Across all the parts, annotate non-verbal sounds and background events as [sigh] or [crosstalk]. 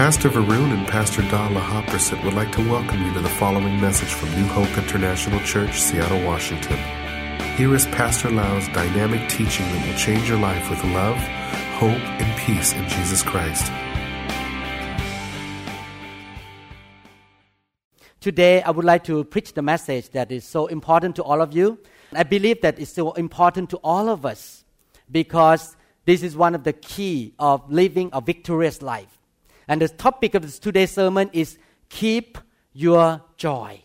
Pastor Varun and Pastor Hopperset would like to welcome you to the following message from New Hope International Church, Seattle, Washington. Here is Pastor Lau's dynamic teaching that will change your life with love, hope, and peace in Jesus Christ. Today, I would like to preach the message that is so important to all of you. I believe that it's so important to all of us because this is one of the key of living a victorious life. And the topic of today's sermon is keep your joy.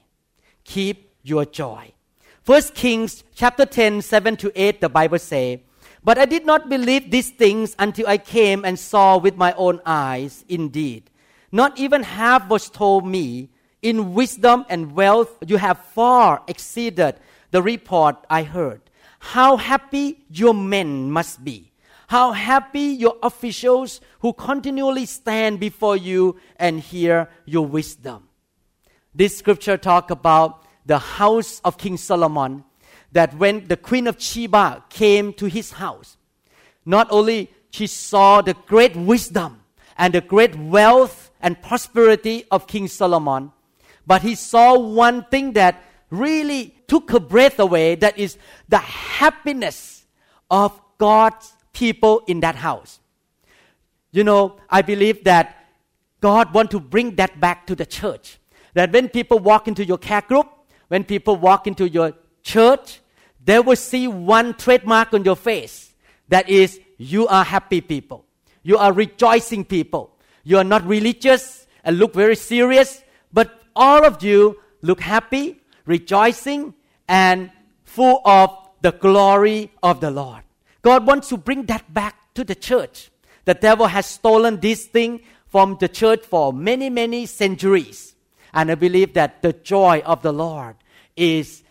Keep your joy. First Kings chapter 10, 7 to 8, the Bible say, But I did not believe these things until I came and saw with my own eyes. Indeed, not even half was told me. In wisdom and wealth you have far exceeded the report I heard. How happy your men must be how happy your officials who continually stand before you and hear your wisdom. This scripture talk about the house of King Solomon that when the queen of Sheba came to his house, not only she saw the great wisdom and the great wealth and prosperity of King Solomon, but he saw one thing that really took her breath away that is the happiness of God's people in that house. You know, I believe that God want to bring that back to the church. That when people walk into your care group, when people walk into your church, they will see one trademark on your face. That is, you are happy people. You are rejoicing people. You are not religious and look very serious, but all of you look happy, rejoicing, and full of the glory of the Lord. God wants to bring that back to the church. The devil has stolen this thing from the church for many, many centuries. And I believe that the joy of the Lord is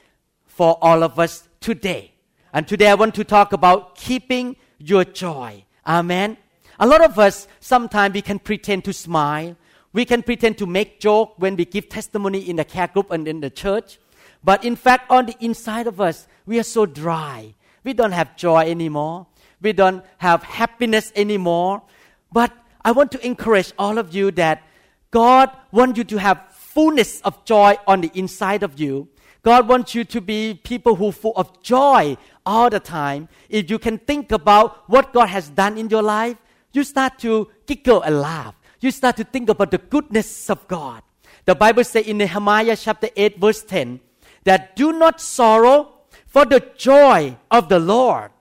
for all of us today. And today I want to talk about keeping your joy. Amen. A lot of us, sometimes we can pretend to smile. We can pretend to make joke when we give testimony in the care group and in the church. But in fact, on the inside of us, we are so dry. We don't have joy anymore. We don't have happiness anymore. But I want to encourage all of you that God wants you to have fullness of joy on the inside of you. God wants you to be people who are full of joy all the time. If you can think about what God has done in your life, you start to giggle and laugh. You start to think about the goodness of God. The Bible says in Nehemiah chapter 8 verse 10 that do not sorrow for the joy of the Lord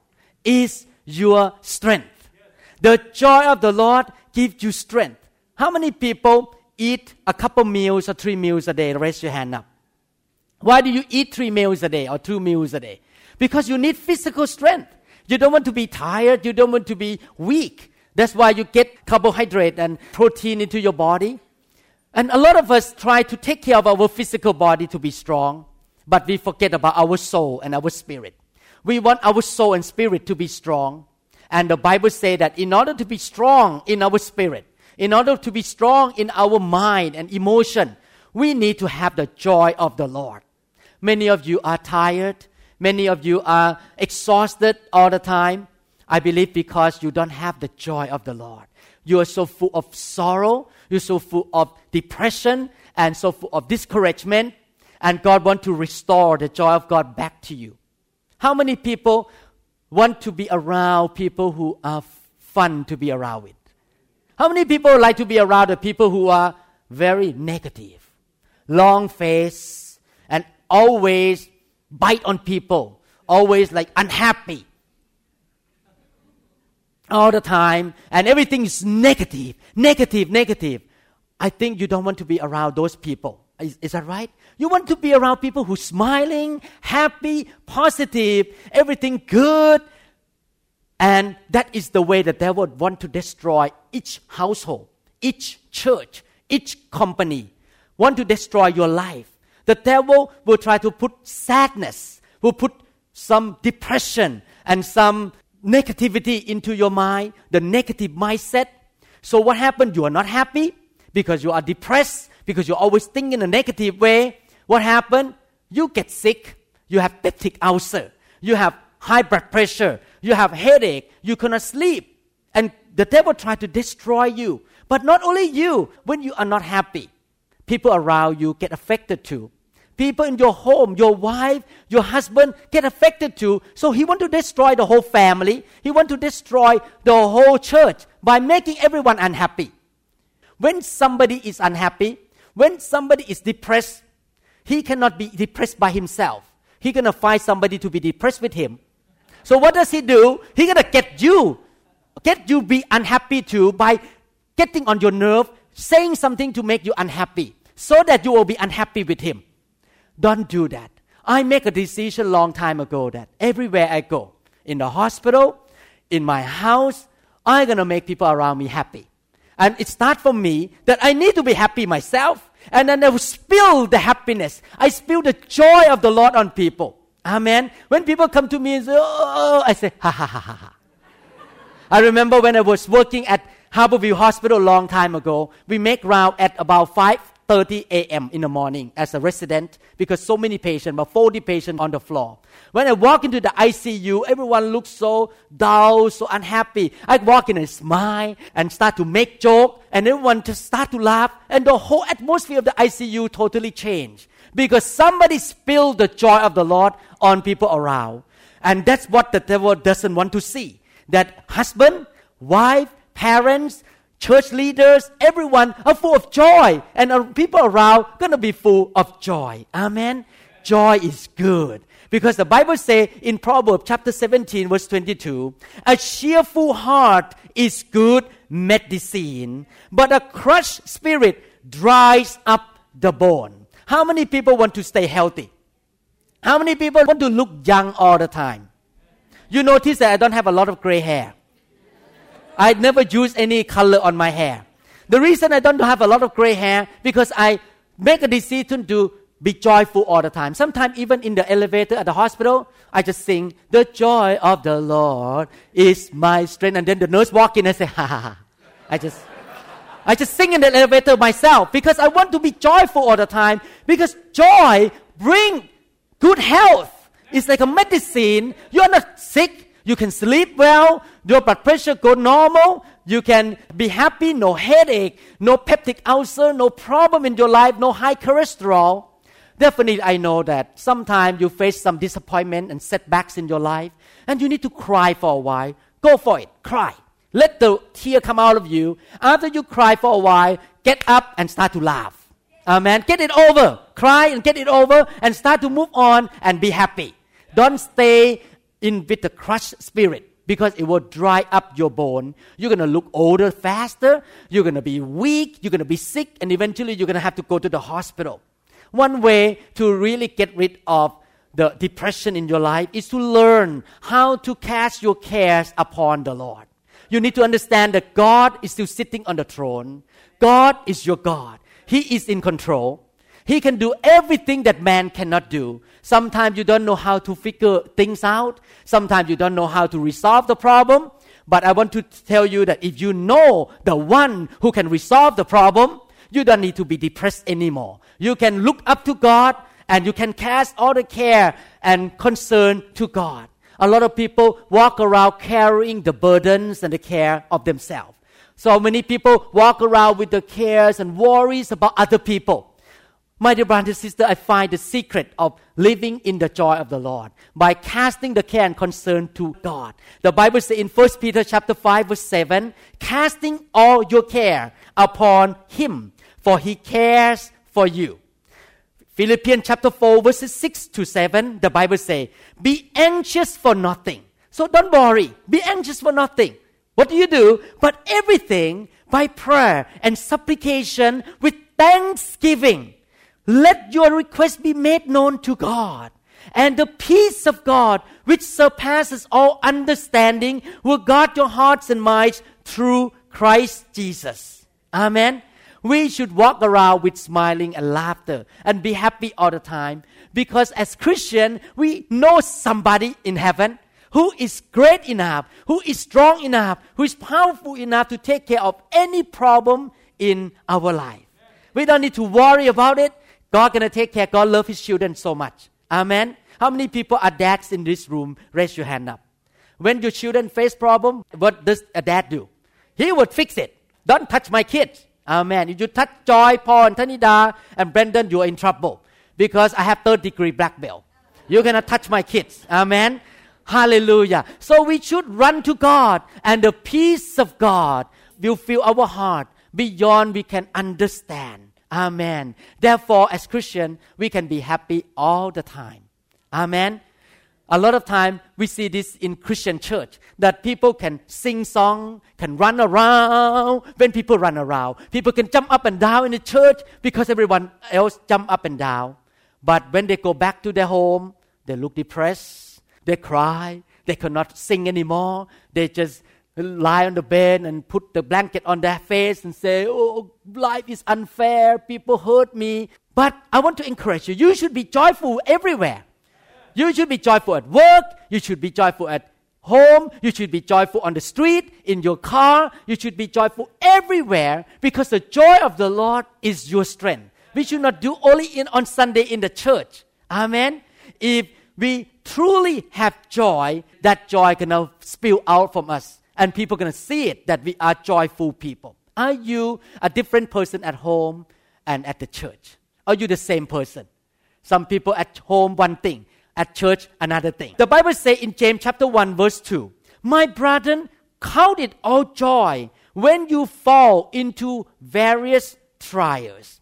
is your strength. The joy of the Lord gives you strength. How many people eat a couple meals or three meals a day? Raise your hand up. Why do you eat three meals a day or two meals a day? Because you need physical strength. You don't want to be tired. You don't want to be weak. That's why you get carbohydrate and protein into your body. And a lot of us try to take care of our physical body to be strong but we forget about our soul and our spirit. We want our soul and spirit to be strong. And the Bible says that in order to be strong in our spirit, in order to be strong in our mind and emotion, we need to have the joy of the Lord. Many of you are tired. Many of you are exhausted all the time. I believe because you don't have the joy of the Lord. You are so full of sorrow. You're so full of depression and so full of discouragement and God wants to restore the joy of God back to you. How many people want to be around people who are fun to be around with? How many people like to be around the people who are very negative, long face, and always bite on people, always like unhappy all the time, and everything is negative, negative, negative. I think you don't want to be around those people. Is, is that right? You want to be around people who smiling, happy, positive, everything good. And that is the way the devil want to destroy each household, each church, each company. Want to destroy your life. The devil will try to put sadness, will put some depression and some negativity into your mind, the negative mindset. So what happened? You are not happy because you are depressed, because you're always think in a negative way. What happened? You get sick. You have peptic ulcer. You have high blood pressure. You have headache. You cannot sleep. And the devil try to destroy you. But not only you, when you are not happy, people around you get affected too. People in your home, your wife, your husband get affected too. So he want to destroy the whole family. He want to destroy the whole church by making everyone unhappy. When somebody is unhappy, when somebody is depressed, he cannot be depressed by himself. He gonna find somebody to be depressed with him. So what does he do? He gonna get you, get you be unhappy too by getting on your nerve, saying something to make you unhappy, so that you will be unhappy with him. Don't do that. I make a decision long time ago that everywhere I go, in the hospital, in my house, I'm gonna make people around me happy. And it's not for me that I need to be happy myself. And then I will spill the happiness. I spill the joy of the Lord on people. Amen. When people come to me and say, oh, I say, ha ha ha ha ha. I remember when I was working at Harborview Hospital a long time ago, we make round at about 5.30 a.m. in the morning as a resident because so many patients, about 40 patients on the floor. When I walk into the ICU, everyone looks so dull, so unhappy. I walk in and smile and start to make joke, and everyone just start to laugh, and the whole atmosphere of the ICU totally changed because somebody spilled the joy of the Lord on people around. And that's what the devil doesn't want to see. That husband, wife, parents, church leaders, everyone are full of joy, and uh, people around gonna be full of joy. Amen. Joy is good. Because the Bible says in Proverbs chapter 17, verse 22, a cheerful heart is good medicine, but a crushed spirit dries up the bone. How many people want to stay healthy? How many people want to look young all the time? You notice that I don't have a lot of gray hair. I never use any color on my hair. The reason I don't have a lot of gray hair because I make a decision to be joyful all the time. Sometimes even in the elevator at the hospital, I just sing, the joy of the Lord is my strength. And then the nurse walk in and say, [laughs] ha ha ha. I just, I just sing in the elevator myself because I want to be joyful all the time because joy bring good health. It's like a medicine. You're not sick. You can sleep well. Your blood pressure go normal. You can be happy. No headache. No peptic ulcer. No problem in your life. No high cholesterol Definitely, I know that sometimes you face some disappointment and setbacks in your life, and you need to cry for a while. Go for it, cry. Let the tear come out of you. After you cry for a while, get up and start to laugh. Amen. Get it over. Cry and get it over and start to move on and be happy. Don't stay in with the crushed spirit because it will dry up your bone. You're going to look older faster. You're going to be weak. You're going to be sick. And eventually you're going to have to go to the hospital. One way to really get rid of the depression in your life is to learn how to cast your cares upon the Lord. You need to understand that God is still sitting on the throne. God is your God. He is in control. He can do everything that man cannot do. Sometimes you don't know how to figure things out. Sometimes you don't know how to resolve the problem. But I want to tell you that if you know the one who can resolve the problem, you don't need to be depressed anymore. You can look up to God and you can cast all the care and concern to God. A lot of people walk around carrying the burdens and the care of themselves. So many people walk around with the cares and worries about other people. My dear brother and sister, I find the secret of living in the joy of the Lord by casting the care and concern to God. The Bible says in 1 Peter chapter 5 verse 7, casting all your care upon Him, for He cares for you. Philippians chapter 4 verses 6 to 7, the Bible says, be anxious for nothing. So don't worry. Be anxious for nothing. What do you do? But everything by prayer and supplication with thanksgiving. Let your request be made known to God. And the peace of God, which surpasses all understanding, will guard your hearts and minds through Christ Jesus. Amen we should walk around with smiling and laughter and be happy all the time because as Christian we know somebody in heaven who is great enough, who is strong enough, who is powerful enough to take care of any problem in our life. We don't need to worry about it. God gonna take care. God love His children so much. Amen. How many people are dads in this room? Raise your hand up. When your children face problem, what does a dad do? He would fix it. Don't touch my kids. Amen. If you touch Joy, Paul, and Tanida, and Brendan, you are in trouble because I have third degree black belt. You cannot touch my kids. Amen. Hallelujah. So we should run to God, and the peace of God will fill our heart beyond we can understand. Amen. Therefore, as Christian, we can be happy all the time. Amen. A lot of time we see this in Christian church that people can sing song, can run around. When people run around, people can jump up and down in the church because everyone else jump up and down. But when they go back to their home, they look depressed, they cry, they cannot sing anymore. They just lie on the bed and put the blanket on their face and say, Oh, life is unfair, people hurt me. But I want to encourage you, you should be joyful everywhere. You should be joyful at work, you should be joyful at home, you should be joyful on the street, in your car, you should be joyful everywhere because the joy of the Lord is your strength. We should not do only in on Sunday in the church. Amen. If we truly have joy, that joy gonna spill out from us and people are going to see it that we are joyful people. Are you a different person at home and at the church? Are you the same person? Some people at home one thing, at church another thing. The Bible says in James chapter 1 verse 2, "My brethren, count it all joy when you fall into various trials."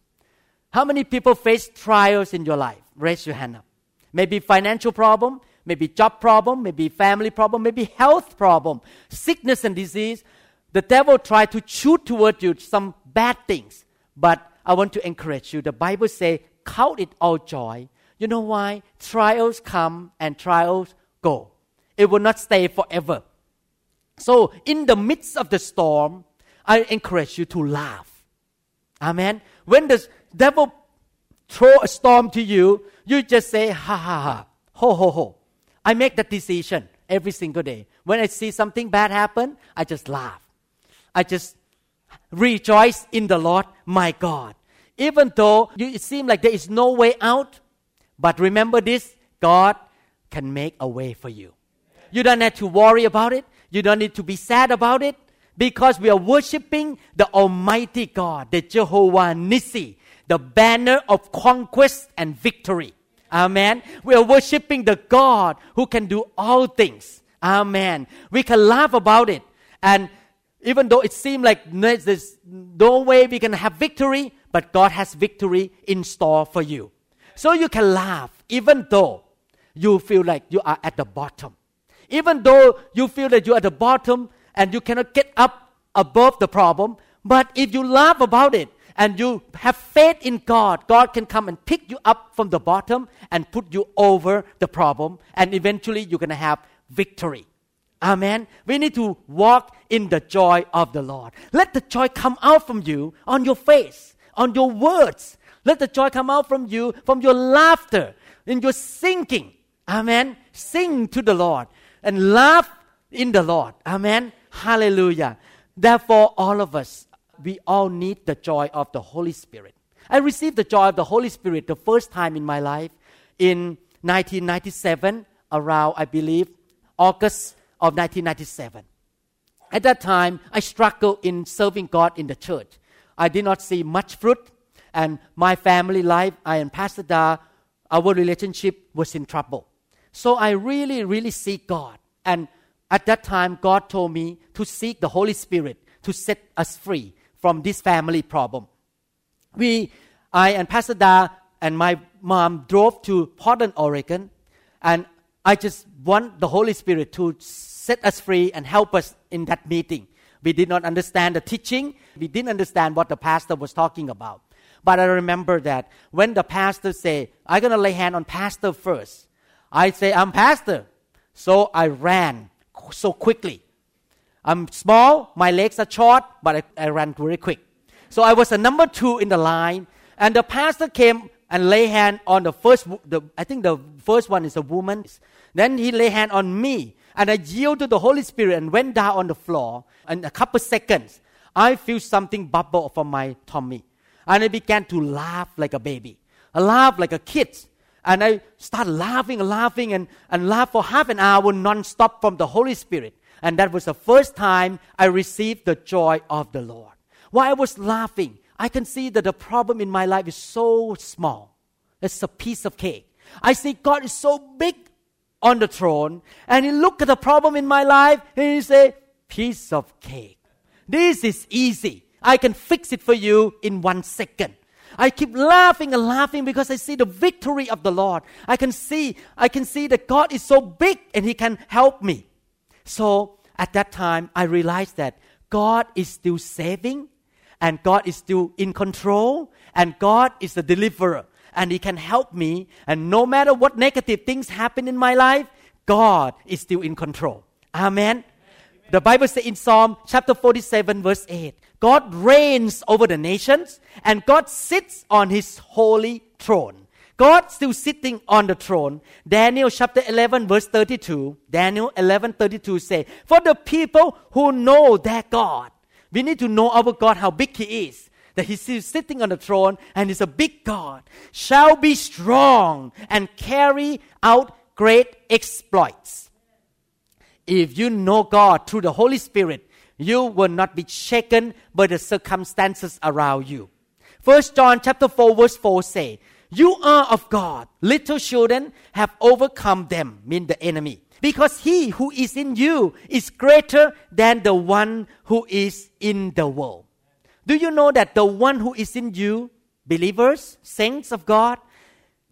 How many people face trials in your life? Raise your hand up. Maybe financial problem, maybe job problem, maybe family problem, maybe health problem, sickness and disease. The devil try to shoot toward you some bad things. But I want to encourage you. The Bible say, count it all joy. You know why? Trials come and trials go. It will not stay forever. So in the midst of the storm, I encourage you to laugh. Amen. When the devil throw a storm to you, you just say ha ha ha, ho ho ho. I make that decision every single day. When I see something bad happen, I just laugh. I just rejoice in the Lord, my God. Even though it seems like there is no way out, but remember this God can make a way for you. You don't have to worry about it. You don't need to be sad about it because we are worshiping the Almighty God, the Jehovah Nissi, the banner of conquest and victory. Amen. We are worshiping the God who can do all things. Amen. We can laugh about it. And even though it seems like there's no way we can have victory, but God has victory in store for you. So you can laugh even though you feel like you are at the bottom. Even though you feel that you're at the bottom and you cannot get up above the problem, but if you laugh about it, and you have faith in God, God can come and pick you up from the bottom and put you over the problem, and eventually you're going to have victory. Amen. We need to walk in the joy of the Lord. Let the joy come out from you on your face, on your words. Let the joy come out from you, from your laughter, in your singing. Amen. Sing to the Lord and laugh in the Lord. Amen. Hallelujah. Therefore, all of us we all need the joy of the Holy Spirit. I received the joy of the Holy Spirit the first time in my life in 1997, around, I believe, August of 1997. At that time, I struggled in serving God in the church. I did not see much fruit, and my family life, I and Pastor Da, our relationship was in trouble. So I really, really seek God. And at that time, God told me to seek the Holy Spirit to set us free from this family problem. We, I and Pastor Da and my mom drove to Portland, Oregon, and I just want the Holy Spirit to set us free and help us in that meeting. We did not understand the teaching. We didn't understand what the pastor was talking about. But I remember that when the pastor say, I'm going to lay hand on pastor first. I say, I'm pastor. So I ran so quickly. I'm small, my legs are short, but I, I ran very quick. So I was the number two in the line, and the pastor came and lay hand on the first. The, I think the first one is a woman. Then he lay hand on me, and I yielded to the Holy Spirit and went down on the floor. And a couple seconds, I feel something bubble from my tummy, and I began to laugh like a baby. I laugh like a kid. And I started laughing laughing and, and laugh for half an hour non-stop from the Holy Spirit. And that was the first time I received the joy of the Lord. while I was laughing, I can see that the problem in my life is so small. It's a piece of cake. I see God is so big on the throne, and He look at the problem in my life and He say, piece of cake. This is easy. I can fix it for you in one second. I keep laughing and laughing because I see the victory of the Lord. I can see, I can see that God is so big and He can help me. So at that time, I realized that God is still saving and God is still in control and God is the deliverer and He can help me. And no matter what negative things happen in my life, God is still in control. Amen. The Bible says in Psalm chapter 47, verse 8, God reigns over the nations and God sits on his holy throne. God still sitting on the throne. Daniel chapter 11 verse 32, Daniel 11 32 say, For the people who know their God, we need to know our God, how big He is. That He's still sitting on the throne and He's a big God, shall be strong and carry out great exploits. If you know God through the Holy Spirit, you will not be shaken by the circumstances around you. First John chapter 4 verse 4 say, You are of God. Little children have overcome them, mean the enemy. Because he who is in you is greater than the one who is in the world. Do you know that the one who is in you, believers, saints of God,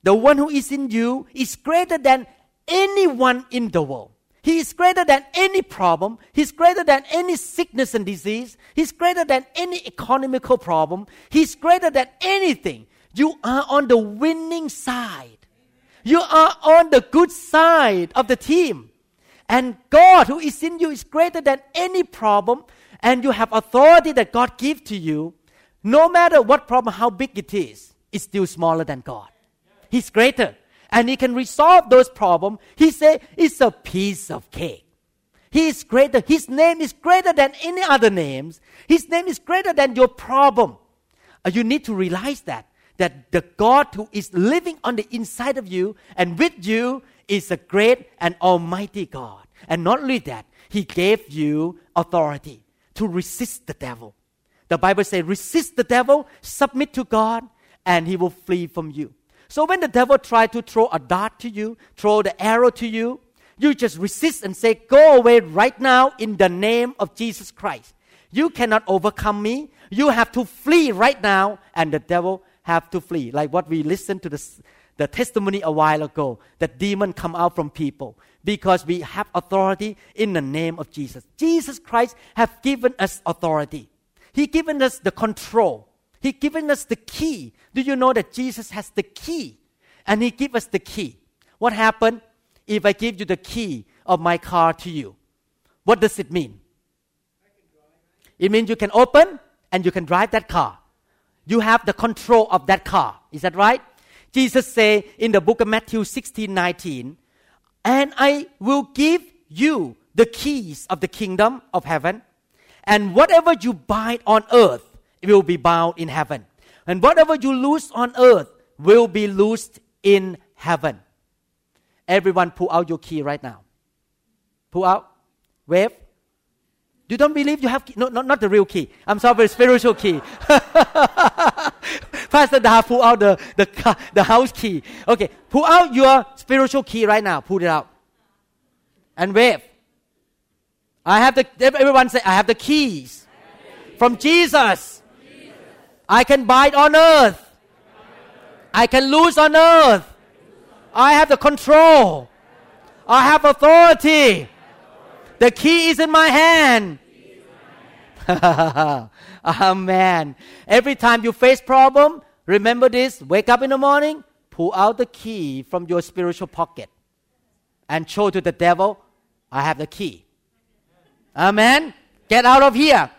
the one who is in you is greater than anyone in the world. He is greater than any problem. He's greater than any sickness and disease. He's greater than any economical problem. He's greater than anything. You are on the winning side. You are on the good side of the team. And God who is in you is greater than any problem. And you have authority that God gives to you. No matter what problem, how big it is, it's still smaller than God. He's greater and he can resolve those problems, he said it's a piece of cake. He is greater. His name is greater than any other names. His name is greater than your problem. Uh, you need to realize that that the God who is living on the inside of you and with you is a great and almighty God. And not only that, He gave you authority to resist the devil. The Bible says, resist the devil, submit to God, and he will flee from you. So when the devil try to throw a dart to you, throw the arrow to you, you just resist and say, Go away right now in the name of Jesus Christ. You cannot overcome me. You have to flee right now, and the devil have to flee. Like what we listened to the, the testimony a while ago, that demon come out from people because we have authority in the name of Jesus. Jesus Christ have given us authority. He given us the control. He given us the key. Do you know that Jesus has the key? And He give us the key. What happened if I give you the key of my car to you? What does it mean? It means you can open and you can drive that car. You have the control of that car. Is that right? Jesus say in the book of Matthew 16, 19, and I will give you the keys of the kingdom of heaven, and whatever you bind on earth will be bound in heaven. And whatever you loose on earth will be loosed in heaven. Everyone pull out your key right now. Pull out. Wave. You don't believe you have key? No, not, not the real key. I'm sorry, spiritual key. [laughs] Pastor Da pull out the, the, the house key. Okay, pull out your spiritual key right now. Pull it out. And wave. I have the, everyone say, I have the keys from Jesus. I can bind on earth. I can lose on earth. I have the control. I have authority. The key is in my hand. [laughs] Amen. Every time you face problem, remember this. Wake up in the morning, pull out the key from your spiritual pocket and show to the devil, I have the key. Amen. Get out of here.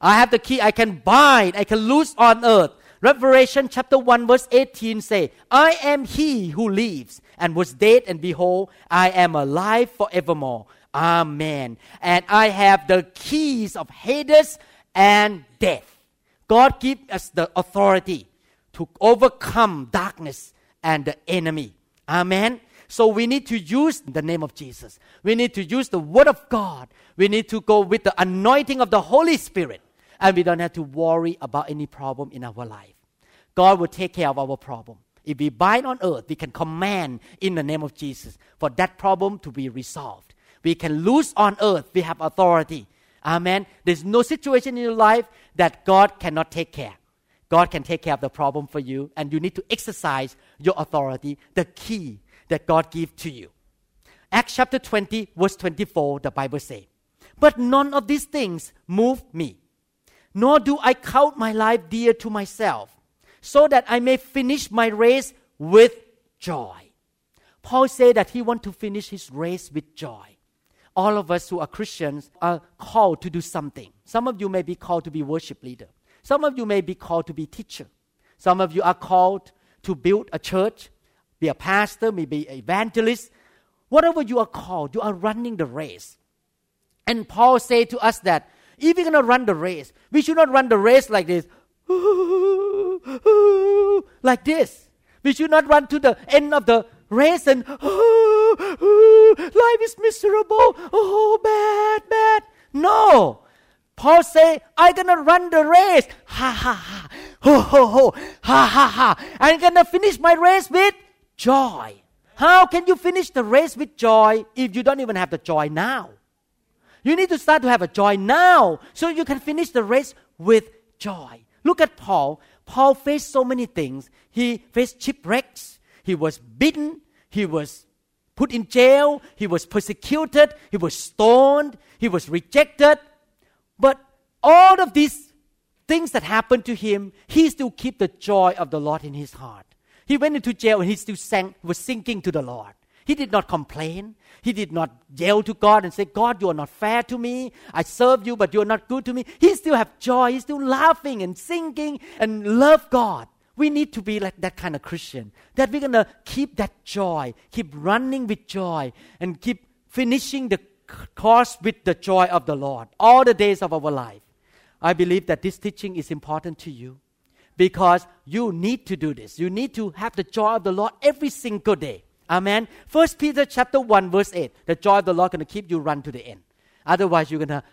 I have the key. I can bind. I can loose on earth. Revelation chapter 1 verse 18 say, I am he who lives and was dead and behold, I am alive forevermore. Amen. And I have the keys of Hades and death. God gives us the authority to overcome darkness and the enemy. Amen. So we need to use the name of Jesus. We need to use the word of God. We need to go with the anointing of the Holy Spirit and we don't have to worry about any problem in our life. God will take care of our problem. If we bind on earth, we can command in the name of Jesus for that problem to be resolved. We can lose on earth. We have authority. Amen. There's no situation in your life that God cannot take care. God can take care of the problem for you, and you need to exercise your authority, the key that God gives to you. Acts chapter 20, verse 24, the Bible says, But none of these things move me, nor do I count my life dear to myself, so that I may finish my race with joy. Paul said that he wants to finish his race with joy. All of us who are Christians are called to do something. Some of you may be called to be worship leader. Some of you may be called to be teacher. Some of you are called to build a church, be a pastor, maybe an evangelist. Whatever you are called, you are running the race. And Paul said to us that if we're going to run the race, we should not run the race like this, [laughs] like this. We should not run to the end of the race and oh oh, life is miserable. Oh, bad, bad. No. Paul say, I'm gonna run the race. Ha ha ha. Ho ho ho. Ha ha ha. I'm gonna finish my race with joy. How can you finish the race with joy if you don't even have the joy now? You need to start to have a joy now so you can finish the race with joy. Look at Paul. Paul faced so many things. He faced shipwrecks. He was beaten. He was put in jail. He was persecuted. He was stoned. He was rejected. But all of these things that happened to him, he still keep the joy of the Lord in his heart. He went into jail and he still sang, was singing to the Lord. He did not complain. He did not yell to God and say, God, you are not fair to me. I serve you, but you are not good to me. He still have joy. He's still laughing and singing and love God. We need to be like that kind of Christian. That we're going to keep that joy, keep running with joy, and keep finishing the course with the joy of the Lord all the days of our life. I believe that this teaching is important to you because you need to do this. You need to have the joy of the Lord every single day. Amen. First Peter chapter 1 verse 8. The joy of the Lord gonna keep you run to the end. Otherwise you're gonna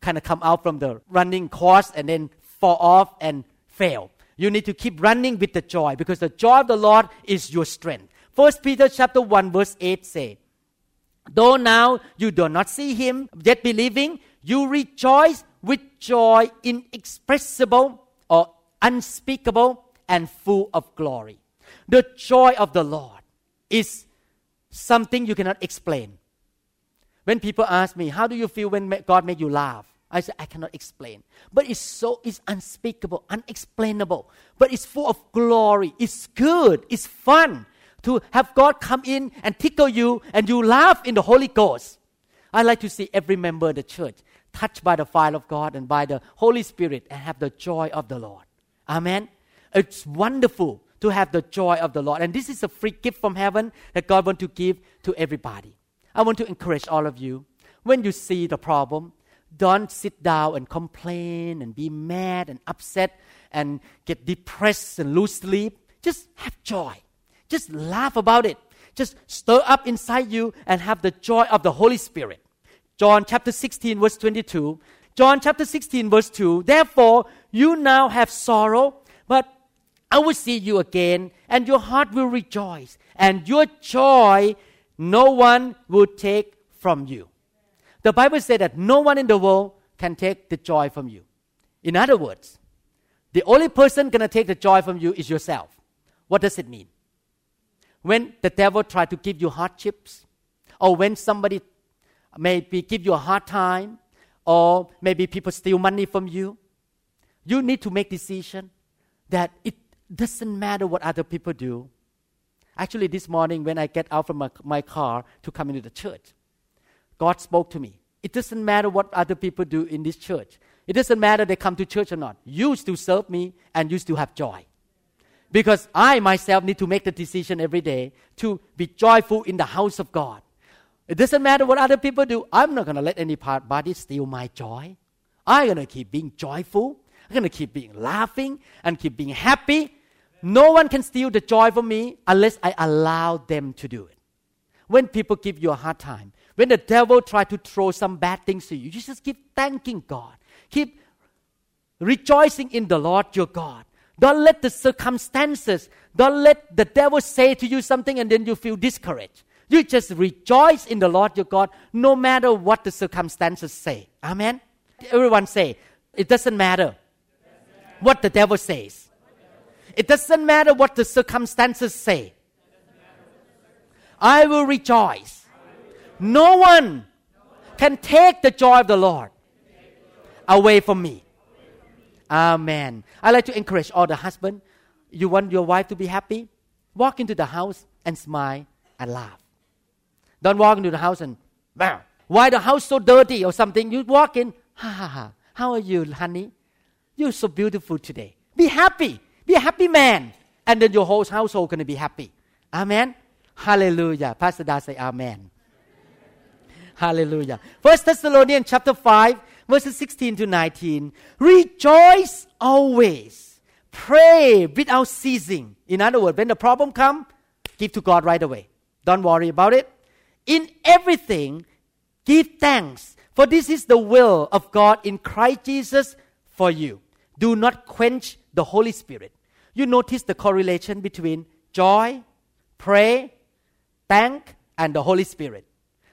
kind of come out from the running course and then fall off and fail. You need to keep running with the joy because the joy of the Lord is your strength. First Peter chapter 1 verse 8 say, Though now you do not see him, yet believing, you rejoice with joy inexpressible or unspeakable and full of glory. The joy of the Lord is something you cannot explain. When people ask me, How do you feel when God make you laugh? I said, I cannot explain. But it's so, it's unspeakable, unexplainable. But it's full of glory. It's good. It's fun to have God come in and tickle you and you laugh in the Holy Ghost. I like to see every member of the church touched by the fire of God and by the Holy Spirit and have the joy of the Lord. Amen. It's wonderful to have the joy of the Lord. And this is a free gift from heaven that God wants to give to everybody. I want to encourage all of you. When you see the problem, don't sit down and complain and be mad and upset and get depressed and lose sleep. Just have joy. Just laugh about it. Just stir up inside you and have the joy of the Holy Spirit. John chapter 16, verse 22. John chapter 16, verse 2. Therefore, you now have sorrow, but I will see you again, and your heart will rejoice, and your joy no one will take from you. The Bible says that no one in the world can take the joy from you. In other words, the only person gonna take the joy from you is yourself. What does it mean? when the devil try to give you hardships, or when somebody maybe give you a hard time, or maybe people steal money from you, you need to make decision that it doesn't matter what other people do. Actually, this morning when I get out from my, my car to come into the church, God spoke to me. It doesn't matter what other people do in this church. It doesn't matter they come to church or not. You still serve me and you still have joy because I myself need to make the decision every day to be joyful in the house of God. It doesn't matter what other people do. I'm not going to let any part body steal my joy. I'm going to keep being joyful. I'm going to keep being laughing and keep being happy. No one can steal the joy from me unless I allow them to do it. When people give you a hard time, when the devil try to throw some bad things to you, you just keep thanking God. Keep rejoicing in the Lord your God. Don't let the circumstances, don't let the devil say to you something and then you feel discouraged. You just rejoice in the Lord your God no matter what the circumstances say. Amen. Everyone say, it doesn't matter what the devil says. It doesn't matter what the circumstances say. I will rejoice. No one can take the joy of the Lord away from me. Amen. I like to encourage all the husband. You want your wife to be happy? Walk into the house and smile and laugh. Don't walk into the house and, bam. why the house so dirty or something? You walk in, ha ha ha. How are you, honey? You're so beautiful today. Be happy. Be a happy man. And then your whole household to be happy. Amen. Hallelujah. Pastor Da say Amen. Hallelujah. First Thessalonians chapter 5, verses 16 to 19. Rejoice always. Pray without ceasing. In other words, when the problem come, give to God right away. Don't worry about it. In everything, give thanks, for this is the will of God in Christ Jesus for you. Do not quench the Holy Spirit. You notice the correlation between joy, pray, thank, and the Holy Spirit.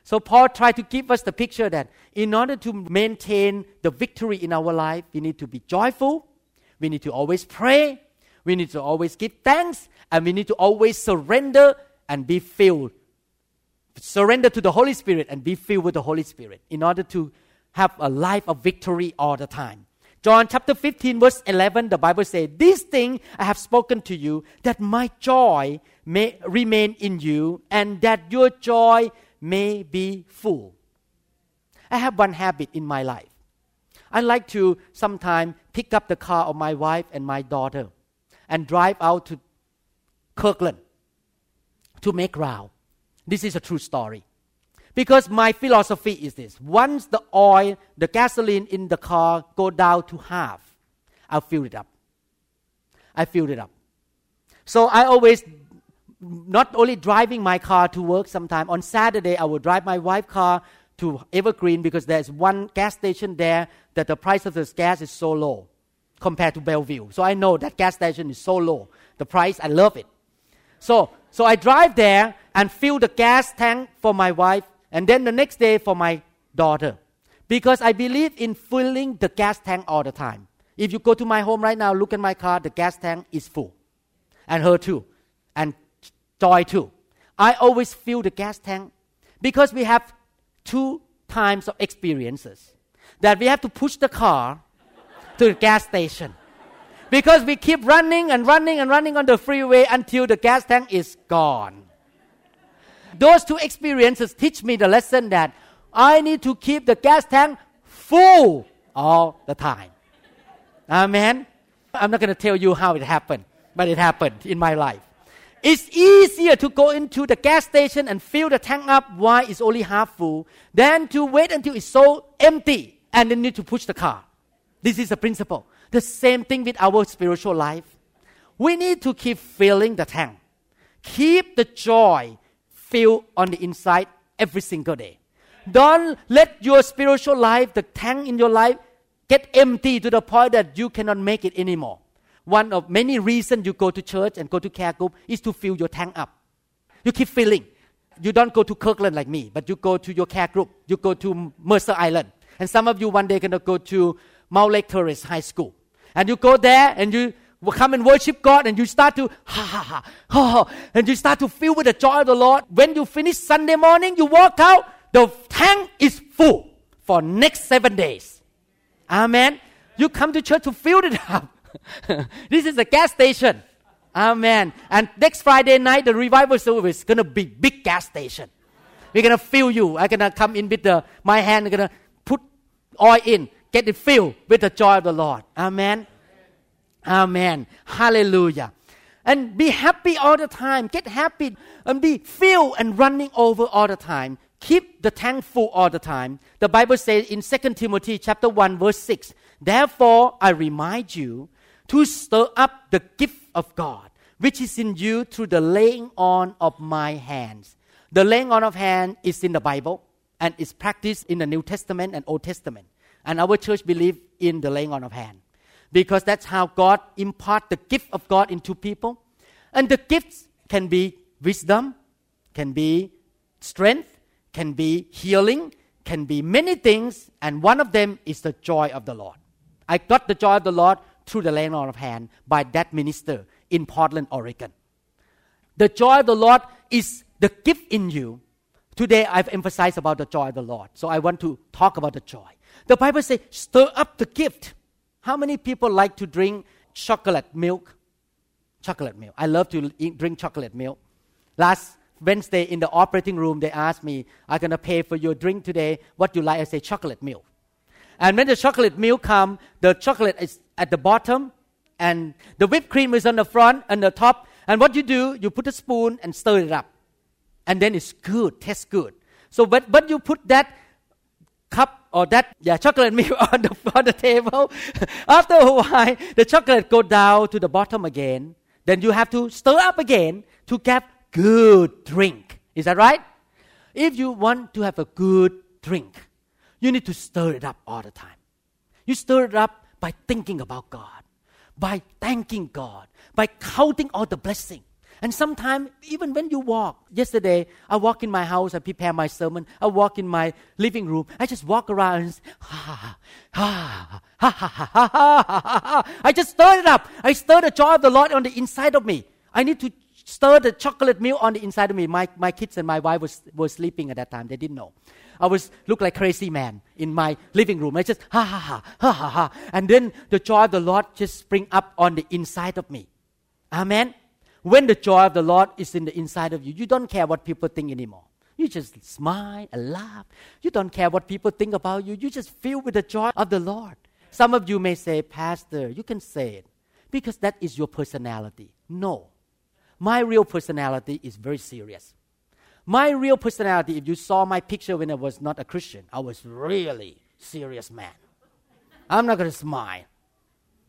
So Paul tried to give us the picture that in order to maintain the victory in our life, we need to be joyful, we need to always pray, we need to always give thanks, and we need to always surrender and be filled surrender to the Holy Spirit and be filled with the Holy Spirit in order to have a life of victory all the time. John chapter 15, verse 11, the Bible says, This thing I have spoken to you, that my joy may remain in you, and that your joy may be full. I have one habit in my life. I like to sometimes pick up the car of my wife and my daughter and drive out to Kirkland to make round. This is a true story. Because my philosophy is this once the oil, the gasoline in the car go down to half, I'll fill it up. I fill it up. So I always not only driving my car to work sometime on Saturday I will drive my wife's car to Evergreen because there's one gas station there that the price of the gas is so low compared to Bellevue. So I know that gas station is so low. The price I love it. So so I drive there and fill the gas tank for my wife and then the next day for my daughter. Because I believe in filling the gas tank all the time. If you go to my home right now, look at my car, the gas tank is full. And her too. And Joy too. I always fill the gas tank because we have two times of experiences that we have to push the car to the gas station because we keep running and running and running on the freeway until the gas tank is gone. Those two experiences teach me the lesson that I need to keep the gas tank full all the time. Amen. I'm not going to tell you how it happened, but it happened in my life. It's easier to go into the gas station and fill the tank up while it's only half full than to wait until it's so empty and then need to push the car. This is the principle. The same thing with our spiritual life. We need to keep filling the tank. Keep the joy filled on the inside every single day. Don't let your spiritual life, the tank in your life, get empty to the point that you cannot make it anymore. One of many reasons you go to church and go to care group is to fill your tank up. You keep filling. You don't go to Kirkland like me, but you go to your care group. You go to Mercer Island. And some of you one day gonna go to Mountlake Terrace High School. And you go there and you come and worship God and you start to [laughs] ha ha ha ha and you start to fill with the joy of the Lord. When you finish Sunday morning, you walk out, the tank is full for next seven days. Amen. You come to church to fill it [laughs] up. [laughs] this is a gas station. Amen. And next Friday night, the revival service is gonna be big gas station. We're gonna fill you. I'm gonna come in with the my hand. I'm gonna put oil in get it filled with the joy of the Lord. Amen. Amen. Hallelujah. And be happy all the time. Get happy and be filled and running over all the time. Keep the tank full all the time. The Bible says in 2 Timothy chapter 1 verse 6, Therefore I remind you to stir up the gift of God, which is in you through the laying on of my hands. The laying on of hand is in the Bible and is practiced in the New Testament and Old Testament. And our church believe in the laying on of hand. because that's how God impart the gift of God into people. And the gifts can be wisdom, can be strength, can be healing, can be many things, and one of them is the joy of the Lord. I got the joy of the Lord through the laying on of hand by that minister in Portland, Oregon. The joy of the Lord is the gift in you. Today I've emphasized about the joy of the Lord. So I want to talk about the joy. The Bible says, stir up the gift. How many people like to drink chocolate milk? Chocolate milk. I love to eat, drink chocolate milk. Last Wednesday in the operating room, they asked me, I'm going to pay for your drink today. What do you like? I say, chocolate milk. And when the chocolate milk come, the chocolate is at the bottom and the whipped cream is on the front and the top. And what you do, you put a spoon and stir it up. And then it's good, tastes good. So but, but you put that cup or that yeah, chocolate [laughs] milk on the, on the table, [laughs] after a while, the chocolate go down to the bottom again. Then you have to stir up again to get good drink. Is that right? If you want to have a good drink, you need to stir it up all the time. You stir it up by thinking about God, by thanking God, by counting all the blessing. And sometimes, even when you walk, yesterday, I walk in my house, I prepare my sermon, I walk in my living room, I just walk around and ha, ha, ha, ha, ha, ha, ha, ha, ha, ha. I just stir it up. I stir the joy of the Lord on the inside of me. I need to stir the chocolate milk on the inside of me. My, my kids and my wife was, were sleeping at that time. They didn't know. I was look like crazy man in my living room. I just ha ha ha ha ha ha, and then the joy of the Lord just spring up on the inside of me. Amen. When the joy of the Lord is in the inside of you, you don't care what people think anymore. You just smile and laugh. You don't care what people think about you. You just feel with the joy of the Lord. Some of you may say, Pastor, you can say it because that is your personality. No. My real personality is very serious. My real personality, if you saw my picture when I was not a Christian, I was really serious man. I'm not going to smile.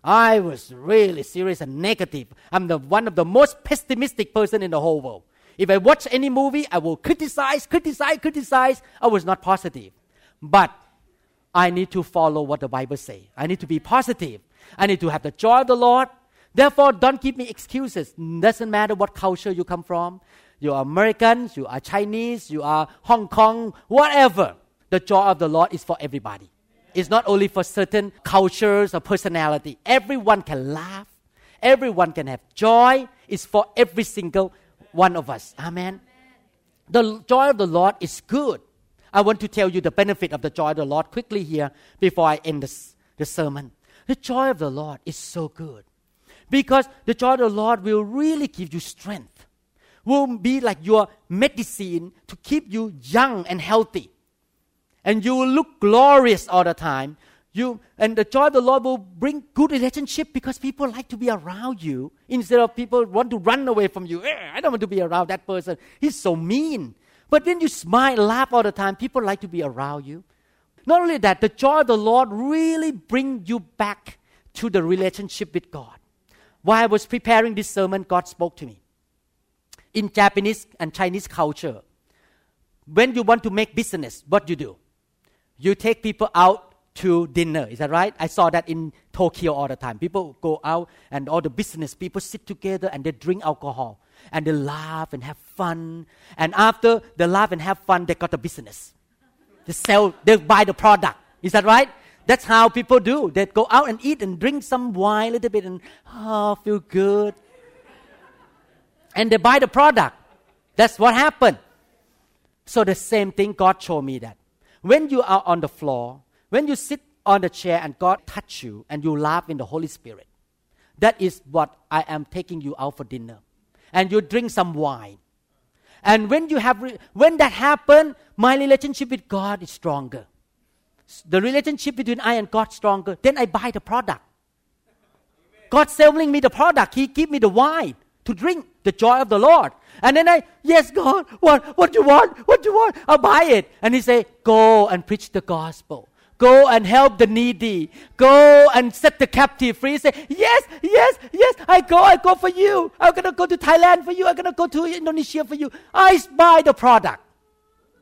I was really serious and negative. I'm the one of the most pessimistic person in the whole world. If I watch any movie, I will criticize, criticize, criticize. I was not positive. But I need to follow what the Bible says. I need to be positive. I need to have the joy of the Lord. Therefore, don't give me excuses. Doesn't matter what culture you come from you are American, you are Chinese, you are Hong Kong, whatever. The joy of the Lord is for everybody. It's not only for certain cultures or personality. Everyone can laugh. Everyone can have joy. It's for every single one of us. Amen. The joy of the Lord is good. I want to tell you the benefit of the joy of the Lord quickly here before I end this, the sermon. The joy of the Lord is so good because the joy of the Lord will really give you strength will be like your medicine to keep you young and healthy. And you will look glorious all the time. You, and the joy of the Lord will bring good relationship because people like to be around you instead of people want to run away from you. Eh, I don't want to be around that person. He's so mean. But when you smile, laugh all the time, people like to be around you. Not only that, the joy of the Lord really bring you back to the relationship with God. While I was preparing this sermon, God spoke to me in Japanese and Chinese culture, when you want to make business, what do you do? You take people out to dinner. Is that right? I saw that in Tokyo all the time. People go out and all the business people sit together and they drink alcohol and they laugh and have fun. And after they laugh and have fun, they got the business. They sell, they buy the product. Is that right? That's how people do. They go out and eat and drink some wine a little bit and oh, feel good and they buy the product. That's what happened. So the same thing God showed me that. When you are on the floor, when you sit on the chair and God touch you and you laugh in the Holy Spirit, that is what I am taking you out for dinner. And you drink some wine. And when you have re- when that happen, my relationship with God is stronger. The relationship between I and God stronger. Then I buy the product. God selling me the product. He give me the wine to drink the joy of the Lord. And then I, yes, God, what, what do you want? What do you want? I'll buy it. And he say, go and preach the gospel. Go and help the needy. Go and set the captive free. Say, yes, yes, yes, I go, I go for you. I'm going to go to Thailand for you. I'm going to go to Indonesia for you. I buy the product.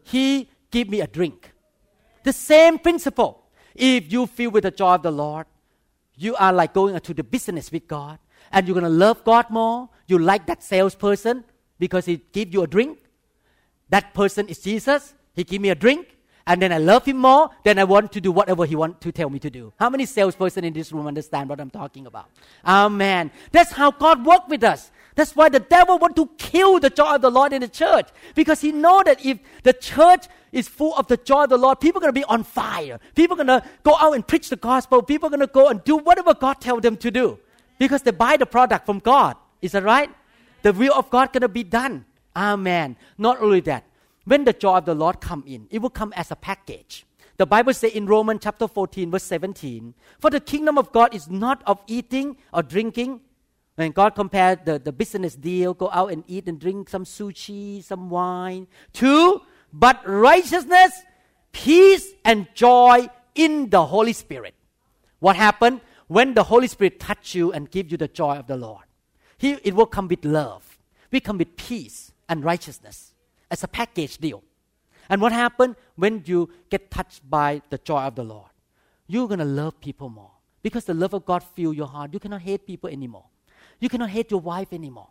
He give me a drink. The same principle. If you feel with the joy of the Lord, you are like going into the business with God and you're going to love God more. You like that salesperson because he give you a drink. That person is Jesus. He give me a drink and then I love him more, then I want to do whatever he want to tell me to do. How many salesperson in this room understand what I'm talking about? Amen. That's how God works with us. That's why the devil want to kill the joy of the Lord in the church because he know that if the church is full of the joy of the Lord, people are going to be on fire. People are going to go out and preach the gospel. People are going to go and do whatever God tell them to do because they buy the product from God. Is that right? The will of God going to be done. Amen. Not only that, when the joy of the Lord come in, it will come as a package. The Bible says in Romans chapter 14, verse 17, For the kingdom of God is not of eating or drinking. When God compared the, the business deal, go out and eat and drink some sushi, some wine, to, but righteousness, peace, and joy in the Holy Spirit. What happened? When the Holy Spirit touch you and give you the joy of the Lord, he, it will come with love. We come with peace and righteousness as a package deal. And what happened when you get touched by the joy of the Lord? You're going to love people more. Because the love of God fills your heart. You cannot hate people anymore. You cannot hate your wife anymore.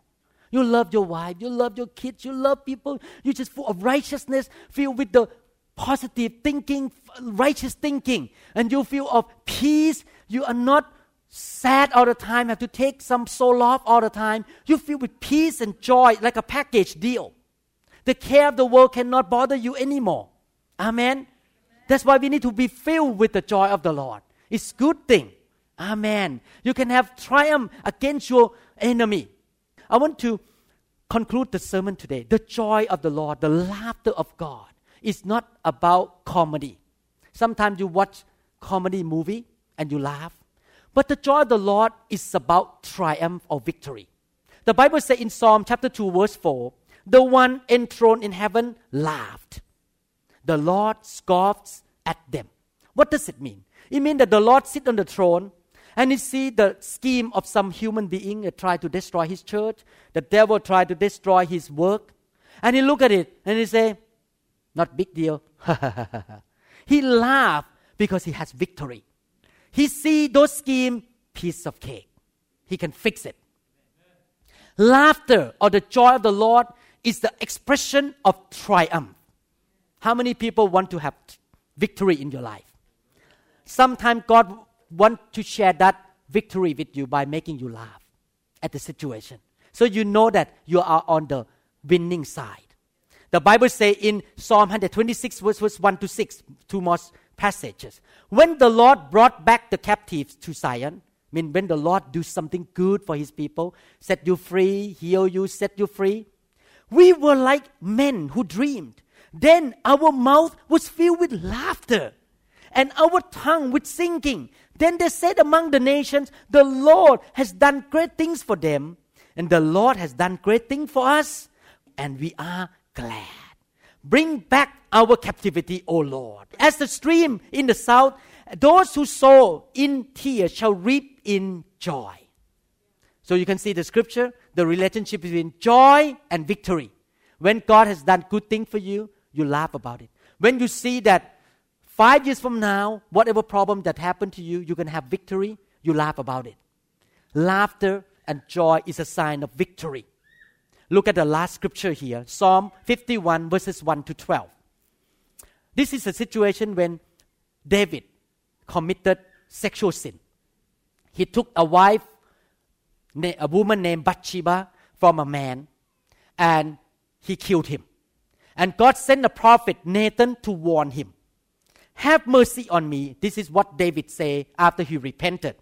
You love your wife. You love your kids. You love people. You're just full of righteousness, filled with the positive thinking, righteous thinking. And you feel of peace. You are not sad all the time, have to take some Zoloft all the time. You feel with peace and joy like a package deal. The care of the world cannot bother you anymore. Amen. That's why we need to be filled with the joy of the Lord. It's good thing. Amen. You can have triumph against your enemy. I want to conclude the sermon today. The joy of the Lord, the laughter of God is not about comedy. Sometimes you watch comedy movie and you laugh. But the joy of the Lord is about triumph or victory. The Bible says in Psalm chapter 2 verse 4, the one enthroned in heaven laughed. The Lord scoffs at them. What does it mean? It means that the Lord sits on the throne and he see the scheme of some human being that try to destroy his church. The devil try to destroy his work. And he look at it and he say, not big deal. [laughs] he laugh because he has victory. He see those scheme piece of cake. He can fix it. Laughter or the joy of the Lord is the expression of triumph. How many people want to have victory in your life? Sometimes God wants to share that victory with you by making you laugh at the situation. So you know that you are on the winning side. The Bible says in Psalm 126, verse, verse 1 to 6, two more passages. When the Lord brought back the captives to Zion, I mean, when the Lord do something good for his people, set you free, heal you, set you free, we were like men who dreamed. Then our mouth was filled with laughter and our tongue with singing. Then they said among the nations, The Lord has done great things for them, and the Lord has done great things for us, and we are glad. Bring back our captivity, O Lord. As the stream in the south, those who sow in tears shall reap in joy. So you can see the scripture, the relationship between joy and victory. When God has done good thing for you, you laugh about it. When you see that five years from now, whatever problem that happened to you, you can have victory, you laugh about it. Laughter and joy is a sign of victory. Look at the last scripture here Psalm 51, verses 1 to 12. This is a situation when David committed sexual sin. He took a wife a woman named Bathsheba from a man and he killed him. And God sent a prophet Nathan to warn him. Have mercy on me. This is what David said after he repented.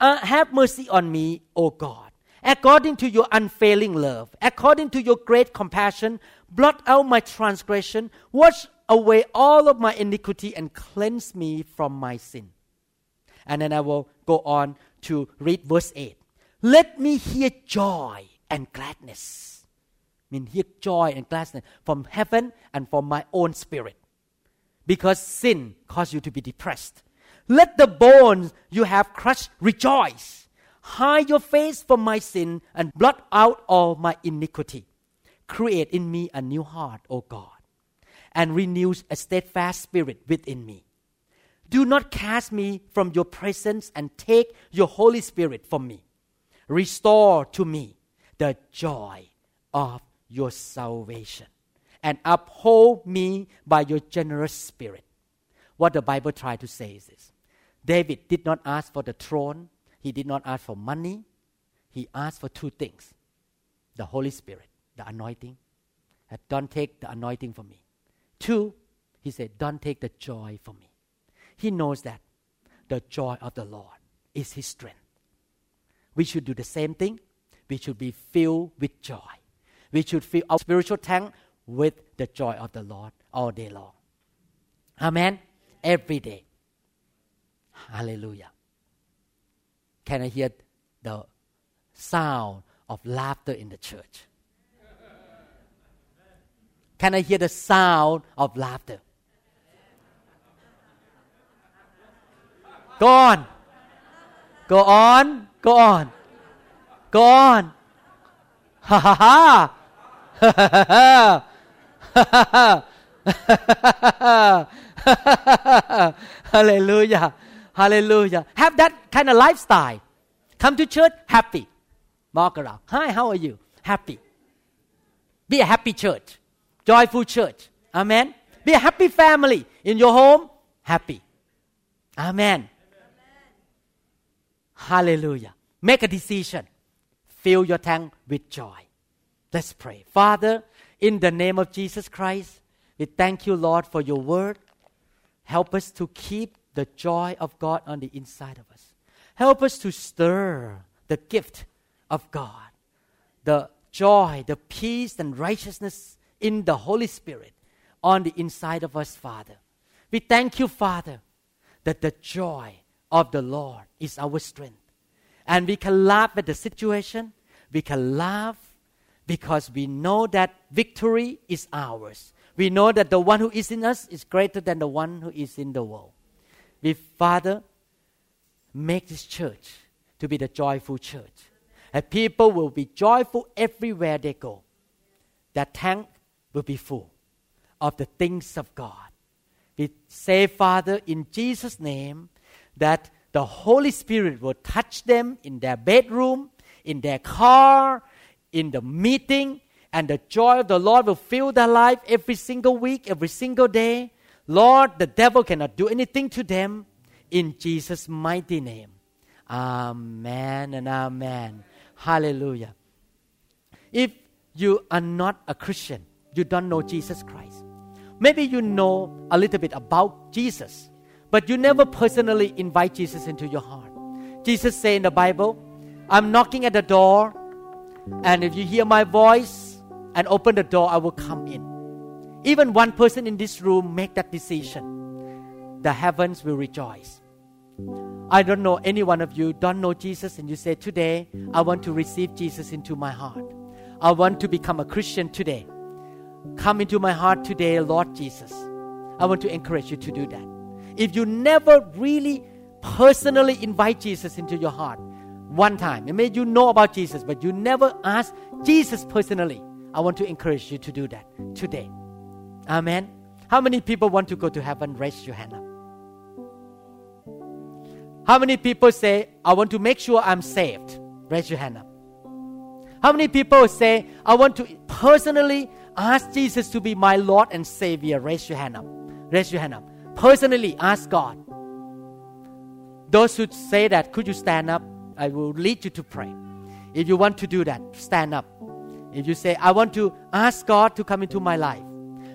Uh, have mercy on me, O God. According to your unfailing love, according to your great compassion, blot out my transgression, wash away all of my iniquity, and cleanse me from my sin. And then I will go on to read verse 8. Let me hear joy and gladness. I mean, hear joy and gladness from heaven and from my own spirit. Because sin caused you to be depressed. Let the bones you have crushed rejoice. Hide your face from my sin and blot out all my iniquity. Create in me a new heart, O God, and renew a steadfast spirit within me. Do not cast me from your presence and take your Holy Spirit from me. Restore to me the joy of your salvation and uphold me by your generous spirit. What the Bible tries to say is this David did not ask for the throne, he did not ask for money, he asked for two things the Holy Spirit, the anointing. And don't take the anointing from me. Two, he said, don't take the joy from me. He knows that the joy of the Lord is his strength. We should do the same thing. We should be filled with joy. We should fill our spiritual tank with the joy of the Lord all day long. Amen. Every day. Hallelujah. Can I hear the sound of laughter in the church? Can I hear the sound of laughter? Go on. Go on. Go on. Go on. Ha ha ha. Ha ha ha. [laughs] Hallelujah. Hallelujah. Have that kind of lifestyle. Come to church happy. Walk around. Hi, how are you? Happy. Be a happy church. Joyful church. Amen. Be a happy family in your home. Happy. Amen. Hallelujah. Make a decision. Fill your tank with joy. Let's pray. Father, in the name of Jesus Christ, we thank you, Lord, for your word. Help us to keep the joy of God on the inside of us. Help us to stir the gift of God, the joy, the peace, and righteousness in the Holy Spirit on the inside of us, Father. We thank you, Father, that the joy of the Lord is our strength. And we can laugh at the situation. We can laugh because we know that victory is ours. We know that the one who is in us is greater than the one who is in the world. We, Father, make this church to be the joyful church. And people will be joyful everywhere they go. That tank will be full of the things of God. We say, Father, in Jesus' name, that the Holy Spirit will touch them in their bedroom, in their car, in the meeting, and the joy of the Lord will fill their life every single week, every single day. Lord, the devil cannot do anything to them in Jesus' mighty name. Amen and amen. Hallelujah. If you are not a Christian, you don't know Jesus Christ. Maybe you know a little bit about Jesus, but you never personally invite Jesus into your heart. Jesus said in the Bible, I'm knocking at the door, and if you hear my voice and open the door, I will come in. Even one person in this room make that decision, the heavens will rejoice. I don't know any one of you don't know Jesus and you say today I want to receive Jesus into my heart. I want to become a Christian today. Come into my heart today, Lord Jesus. I want to encourage you to do that. If you never really personally invite Jesus into your heart one time, maybe you know about Jesus, but you never ask Jesus personally, I want to encourage you to do that today. Amen. How many people want to go to heaven? Raise your hand up. How many people say, I want to make sure I'm saved? Raise your hand up. How many people say, I want to personally ask Jesus to be my Lord and Savior? Raise your hand up. Raise your hand up. Personally ask God. Those who say that, could you stand up? I will lead you to pray. If you want to do that, stand up. If you say, I want to ask God to come into my life.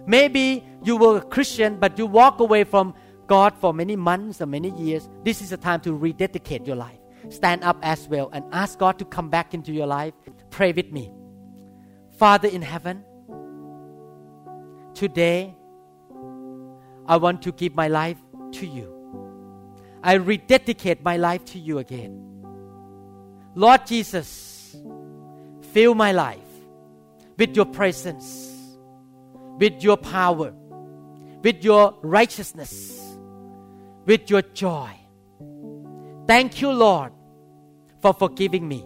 Maybe you were a Christian, but you walk away from God for many months or many years. This is a time to rededicate your life. Stand up as well and ask God to come back into your life. Pray with me. Father in heaven, today I want to give my life to you. I rededicate my life to you again. Lord Jesus, fill my life with your presence, with your power, with your righteousness, with your joy. Thank you, Lord, for forgiving me.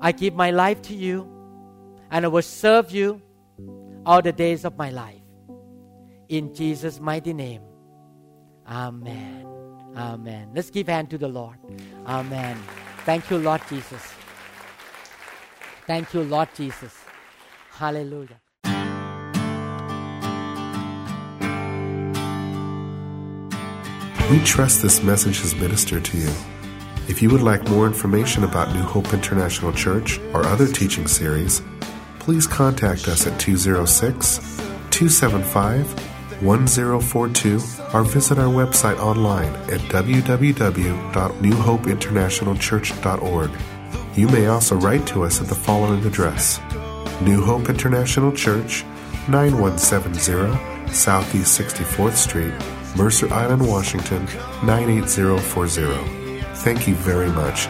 I give my life to you and I will serve you all the days of my life. In Jesus' mighty name. Amen. Amen. Let's give hand to the Lord. Amen. Thank you, Lord Jesus. Thank you, Lord Jesus. Hallelujah. We trust this message has ministered to you. If you would like more information about New Hope International Church or other teaching series, please contact us at 206 275 1042 or visit our website online at www.newhopeinternationalchurch.org. You may also write to us at the following address New Hope International Church, 9170 Southeast 64th Street, Mercer Island, Washington 98040. Thank you very much